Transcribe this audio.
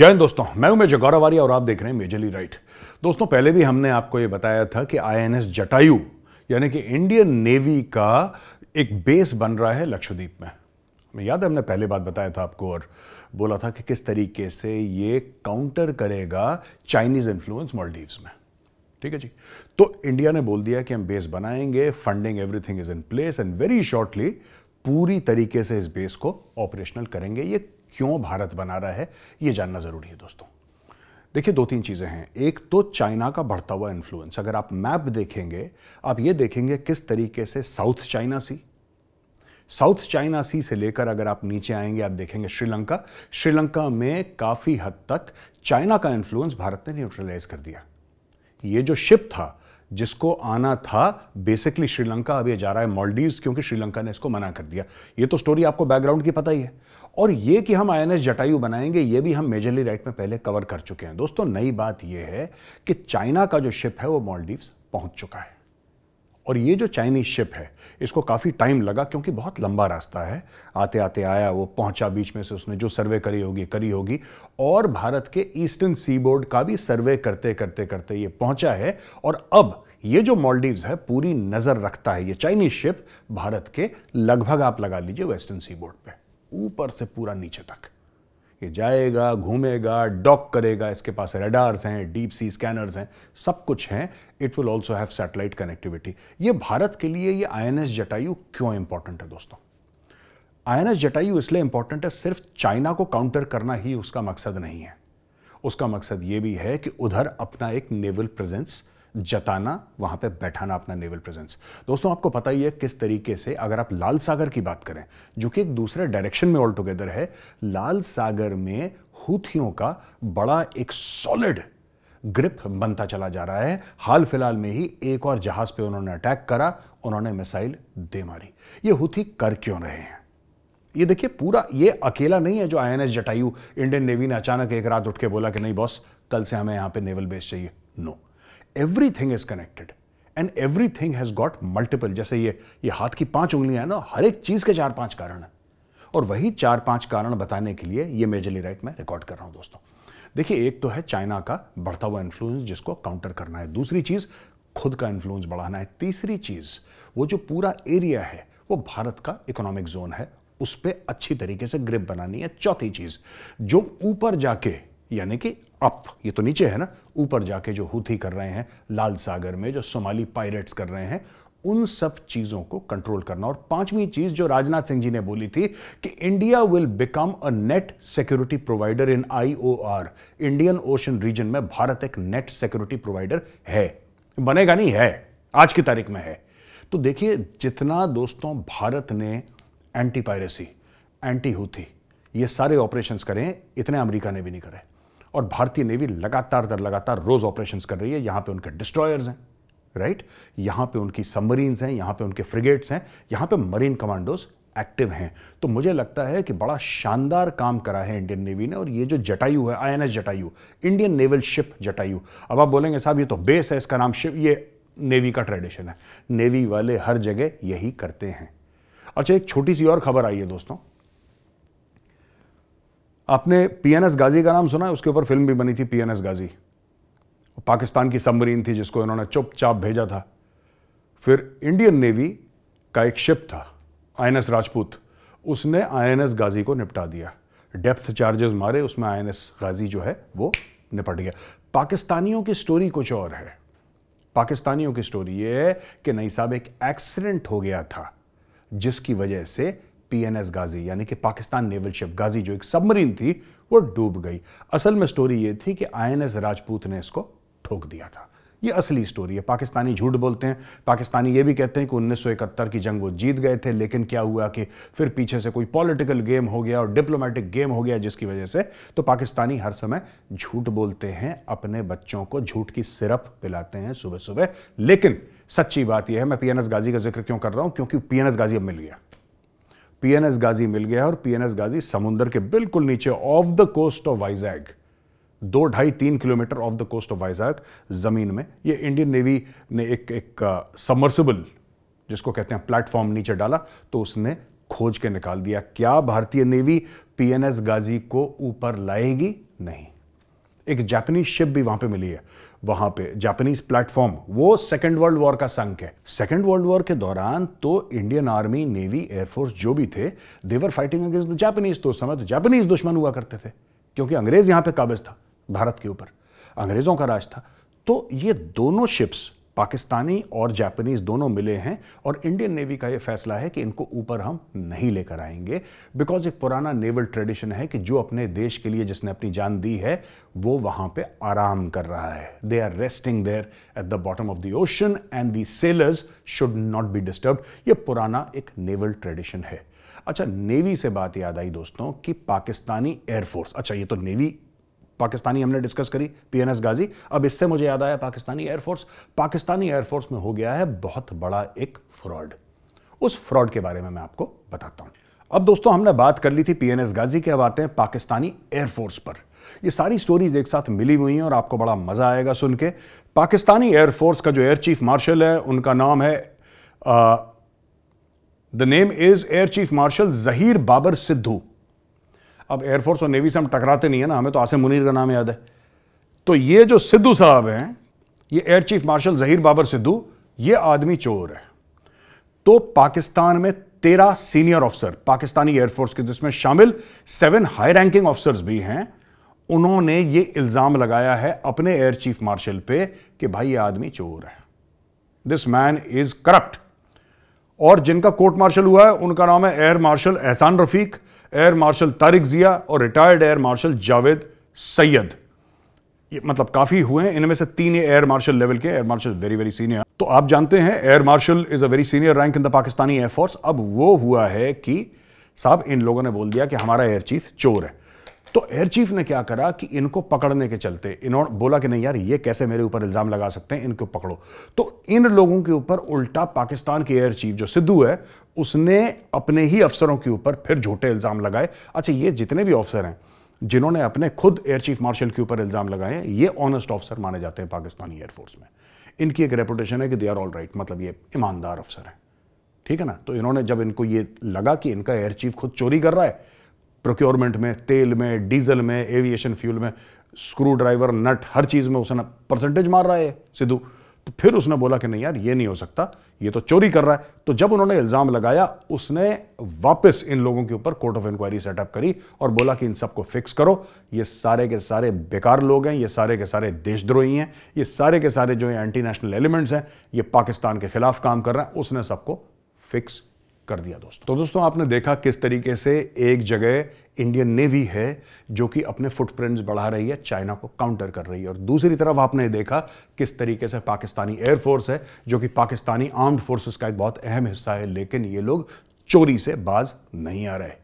जय हिंद दोस्तों, मैं हूँ मेजर गौरवारी और आप देख रहे हैं मेजरली राइट। दोस्तों, पहले भी हमने आपको यह बताया था कि आईएनएस जटायु, यानी कि इंडियन नेवी का एक बेस बन रहा है लक्षद्वीप में। हमें याद है, हमने पहले बात बताया था आपको और बोला था कि किस तरीके से ये काउंटर करेगा चाइनीज़ इन्फ्लुएंस मॉलडीव्स में। ठीक है जी? तो इंडिया ने बोल दिया कि हम बेस बनाएँगे funding everything is in place and very shortly पूरी तरीके से इस बेस को ऑपरेशनल करेंगे। ये क्यों भारत बना रहा है, ये जानना ज़रूरी है दोस्तों। देखिए, दो तीन चीज़ें हैं। एक तो चाइना का बढ़ता हुआ इन्फ्लुएंस अगर आप मैप देखेंगे, आप ये देखेंगे किस तरीके से South China Sea South China Sea से लेकर अगर आप नीचे आएँगे, आप देखेंगे श्रीलंका। श्रीलंका में काफ़ी हद तक चाइना का इन्फ्लुएंस भारत ने न्यूट्रलाइज कर दिया। ये जो शिप था, जिसको आना था बेसिकली श्रीलंका अब ये जा रहा है मॉलडीव्स क्योंकि श्रीलंका ने इसको मना कर दिया। ये तो स्टोरी आपको बैकग्राउंड की पता ही है। और ये कि हम आईएनएस जटायु बनाएँगे, ये भी हम मेजरली राइट में पहले कवर कर चुके हैं। दोस्तों, नई बात यह है कि चाइना का जो शिप है, वो मॉलडीव्स पहुँच चुका है। और ये जो चाइनीज़ शिप है, इसको काफ़ी टाइम लगा क्योंकि बहुत लंबा रास्ता है। आते आते आया, वो पहुँचा बीच में से, उसने जो सर्वे करी होगी करी होगी। और भारत के ईस्टर्न सी बोर्ड का भी सर्वे करते करते करते ये पहुँचा है। और अब ये जो मॉलडीव्स है, पूरी नज़र रखता है ये चाइनीज़ शिप भारत के, लगभग आप लगा लीजिए वेस्टर्न सी बोर्ड पर ऊपर से पूरा नीचे तक। ये जाएगा, घूमेगा, डॉक करेगा, इसके पास रेडार्स हैं, डीप सी स्कैनर्स हैं, सब कुछ हैं। It will also have satellite connectivity ये भारत के लिए ये आईएनएस जटायु क्यों इंपॉर्टेंट है दोस्तों? आईएनएस जटायु इसलिए इंपॉर्टेंट है, सिर्फ़ चाइना को काउंटर करना ही उसका मकसद नहीं है। उसका मकसद ये भी है कि उधर अपना एक नेवल प्रेजेंस जताना, वहाँ पे बैठाना अपना नेवल प्रेजेंस दोस्तों, आपको पता ही है किस तरीके से अगर आप लाल सागर की बात करें, जो कि एक दूसरे डायरेक्शन में ऑल टुगेदर है, लाल सागर में हुथियों का बड़ा एक सॉलिड ग्रिप बनता चला जा रहा है। हाल फ़िलहाल में ही एक और जहाज़ पे उन्होंने अटैक करा, उन्होंने मिसाइल दे मारी। ये हुथी कर क्यों रहे हैं? ये देखिए, पूरा ये अकेला नहीं है जो आईएनएस जटायु इंडियन नेवी ने अचानक एक रात उठ के बोला कि, नहीं बॉस कल से हमें यहाँ पे नेवल बेस चाहिए। No no. Everything is connected and everything has got multiple जैसे ये ये हाथ की पाँच उंगलियाँ हैं ना, हर एक चीज़ के चार पाँच कारण है। और वही चार पाँच कारण बताने के लिए ये मेजरली राइट मैं रिकॉर्ड कर रहा हूँ दोस्तों। देखिए, एक तो है चाइना का बढ़ता हुआ इन्फ्लुएंस जिसको काउंटर करना है। दूसरी चीज़, खुद का इन्फ्लुएंस बढ़ाना है। तीसरी चीज़, वो जो पूरा एरिया है, वो भारत का इकोनॉमिक जोन है। उस पर अच्छी तरीके से ग्रिप बनानी है। चौथी चीज़, जो ऊपर जाके, यानी कि अप, ये तो नीचे है ना, ऊपर जाके जो हुथी कर रहे हैं, लाल सागर में जो सोमाली पायरेट्स कर रहे हैं, उन सब चीज़ों को कंट्रोल करना। और पांचवी चीज़ जो राजनाथ सिंह जी ने बोली थी कि India will become a net security provider in IOR Indian Ocean Region में भारत एक नेट सिक्योरिटी प्रोवाइडर है। बनेगा नहीं, है। आज की तारीख में है। तो देखिए, जितना दोस्तों भारत ने एंटी पायरेसी एंटी हुथी ये सारे ऑपरेशंस करें इतने अमेरिका ने भी नहीं करे। और भारतीय नेवी लगातार दर लगातार रोज ऑपरेशंस कर रही है। यहाँ पे उनके डिस्ट्रॉयर्स हैं राइट यहाँ पे उनकी सबमरीन्स हैं, यहाँ पे उनके फ्रिगेट्स हैं, यहाँ पे मरीन कमांडोज एक्टिव हैं। तो मुझे लगता है कि बड़ा शानदार काम करा है इंडियन नेवी ने, और ये जो जटायु है INS Jatayu, Indian naval ship Jatayu. अब आप बोलेंगे, साहब, ये तो बेस है, इसका नाम शिप, ये नेवी का ट्रेडिशन है। नेवी वाले हर जगह यही करते हैं। अच्छा एक छोटी सी और खबर आई है दोस्तों। आपने पीएनएस गाजी का नाम सुना है? उसके ऊपर फ़िल्म भी बनी थी पीएनएस गाजी पाकिस्तान की सबमरीन थी जिसको इन्होंने चुपचाप भेजा था। फिर इंडियन नेवी का एक शिप था आईएनएस राजपूत। उसने आईएनएस गाजी को निपटा दिया। डेप्थ चार्जेस मारे, उसमें आईएनएस गाजी जो है, वो निपट गया। पाकिस्तानियों की स्टोरी कुछ और है। पाकिस्तानियों की स्टोरी ये है कि नहीं साहब एक एक्सीडेंट हो गया था, जिसकी वजह से पीएनएस गाजी यानी कि पाकिस्तान नेवल शिप गाजी जो एक सबमरीन थी, वो डूब गई। असल में स्टोरी ये थी कि आईएनएस राजपूत ने इसको ठोक दिया था। ये असली स्टोरी है। पाकिस्तानी झूठ बोलते हैं। पाकिस्तानी ये भी कहते हैं कि 1971 की जंग वो जीत गए थे, लेकिन क्या हुआ कि फिर पीछे से कोई पॉलिटिकल गेम हो गया और डिप्लोमेटिक गेम हो गया, जिसकी वजह से तो पाकिस्तानी हर समय झूठ बोलते हैं, अपने बच्चों को झूठ की सिरप पिलाते हैं सुबह सुबह लेकिन सच्ची बात यह है, मैं पीएनएस गाजी का ज़िक्र क्यों कर रहा हूँ? क्योंकि पीएनएस गाजी अब मिल गया। पीएनएस गाजी मिल गया और पीएनएस गाजी समुद्र के बिल्कुल नीचे off the coast of Vizag दो ढाई तीन kilometre off the coast of Vizag ज़मीन में। ये इंडियन नेवी ने एक एक सबमर्सिबल जिसको कहते हैं प्लेटफॉर्म नीचे डाला तो उसने खोज के निकाल दिया। क्या भारतीय नेवी पीएनएस गाजी को ऊपर लाएगी? नहीं। एक जापानीज शिप भी वहाँ पे मिली है। वहाँ पे जापानीज प्लेटफॉर्म वो सेकेंड वर्ल्ड वॉर का संक है। सेकेंड वर्ल्ड वॉर के दौरान तो इंडियन आर्मी नेवी एयरफोर्स जो भी थे they were fighting against the Japanese तो समय तो जापानीज दुश्मन हुआ करते थे, क्योंकि अंग्रेज़ यहाँ पे काबिज था, भारत के ऊपर, अंग्रेज़ों का राज था। तो ये दोनों शिप्स पाकिस्तानी और जापानीज दोनों मिले हैं और इंडियन नेवी का यह फैसला है कि इनको ऊपर हम नहीं लेकर आएँगे। बिकॉज़ एक पुराना नेवल ट्रेडिशन है कि जो अपने देश के लिए जिसने अपनी जान दी है, वो वहाँ पे आराम कर रहा है। They are resting there at the bottom of the ocean and the sailors should not be disturb ये पुराना एक नेवल ट्रेडिशन है। अच्छा नेवी से बात याद आई दोस्तों कि पाकिस्तानी एयरफोर्स अच्छा ये तो नेवी पाकिस्तानी हमने डिस्कस करी पीएनएस गाजी अब इससे मुझे याद आया, पाकिस्तानी एयरफोर्स पाकिस्तानी एयरफोर्स में हो गया है बहुत बड़ा एक फ्रॉड उस फ्रॉड के बारे में मैं आपको बताता हूँ। अब दोस्तों, हमने बात कर ली थी पीएनएस गाजी की अब आते हैं पाकिस्तानी एयरफोर्स पर। ये सारी स्टोरीज एक साथ मिली हुई हैं और आपको बड़ा मज़ा आएगा सुन के। पाकिस्तानी एयरफोर्स का जो एयर चीफ मार्शल है, उनका नाम है the name is Air Chief Marshal Zaheer Babar Sidhu अब एयरफोर्स और नेवी से हम टकराते नहीं है ना, हमें तो आसिम मुनीर का नाम याद है। तो ये जो सिद्धू साहब हैं, ये Air Chief Marshal Zaheer Babar Sidhu, ये आदमी चोर है। तो पाकिस्तान में तेरह सीनियर ऑफिसर पाकिस्तानी एयरफोर्स के जिसमें शामिल सेवन हाई रैंकिंग ऑफिसर्स भी हैं, उन्होंने ये इल्ज़ाम लगाया है अपने एयर चीफ मार्शल पे कि भाई ये आदमी चोर है। दिस मैन इज़ करप्ट और जिनका कोर्ट मार्शल हुआ है, उनका नाम है Air Marshal Ehsan Rafiq Air Marshal Tariq Zia और retired Air Marshal Javed Syed. ये मतलब काफ़ी हुए हैं। इनमें से तीन ही एयर मार्शल लेवल के, air marshal very very senior तो आप जानते हैं, air marshal is a very senior rank in the Pakistani air force अब वो हुआ है कि साहब, इन लोगों ने बोल दिया कि हमारा एयर चीफ चोर है। तो एयर चीफ ने क्या करा कि इनको पकड़ने के चलते इन्होंने बोला कि नहीं यार, ये कैसे मेरे ऊपर इल्ज़ाम लगा सकते हैं, इनको पकड़ो। तो इन लोगों के ऊपर उल्टा पाकिस्तान के एयर चीफ जो सिद्धू है, उसने अपने ही अफसरों के ऊपर फिर झूठे इल्ज़ाम लगाए। अच्छा ये जितने भी अफसर हैं, जिन्होंने अपने खुद एयर चीफ मार्शल के ऊपर इल्ज़ाम लगाए हैं, ये ऑनेस्ट ऑफिसर माने जाते हैं पाकिस्तानी एयरफोर्स में। इनकी एक रेपुटेशन है कि दे आर ऑल राइट मतलब ये ईमानदार अफसर है। ठीक है ना? तो इन्होंने जब इनको ये लगा कि इनका एयर चीफ खुद चोरी कर रहा है प्रोक्योरमेंट में, तेल में, डीजल में एविएशन फ्यूल में स्क्रू ड्राइवर नट हर चीज़ में उसने परसेंटेज मार रहा है, सिद्धू। तो फिर उसने बोला कि नहीं यार, ये नहीं हो सकता, ये तो चोरी कर रहा है। तो जब उन्होंने इल्ज़ाम लगाया, उसने वापस इन लोगों के ऊपर कोर्ट ऑफ़ इंक्वायरी सेटअप करी और बोला कि इन सबको फिक्स करो। ये सारे के सारे बेकार लोग हैं, ये सारे के सारे देशद्रोही हैं, ये सारे के सारे जो एंटी नेशनल एलिमेंट्स हैं, ये पाकिस्तान के खिलाफ काम कर रहे हैं, उसने सबको फिक्स कर दिया, दोस्तों। तो दोस्तों, आपने देखा किस तरीके से एक जगह इंडियन नेवी है जो कि अपने फुटप्रिंट्स बढ़ा रही है चाइना को काउंटर कर रही है। और दूसरी तरफ़ आपने देखा किस तरीके से पाकिस्तानी एयरफोर्स है, जो कि पाकिस्तानी आर्म्ड फोर्सेस का एक बहुत अहम हिस्सा है, लेकिन ये लोग चोरी से बाज नहीं आ रहे।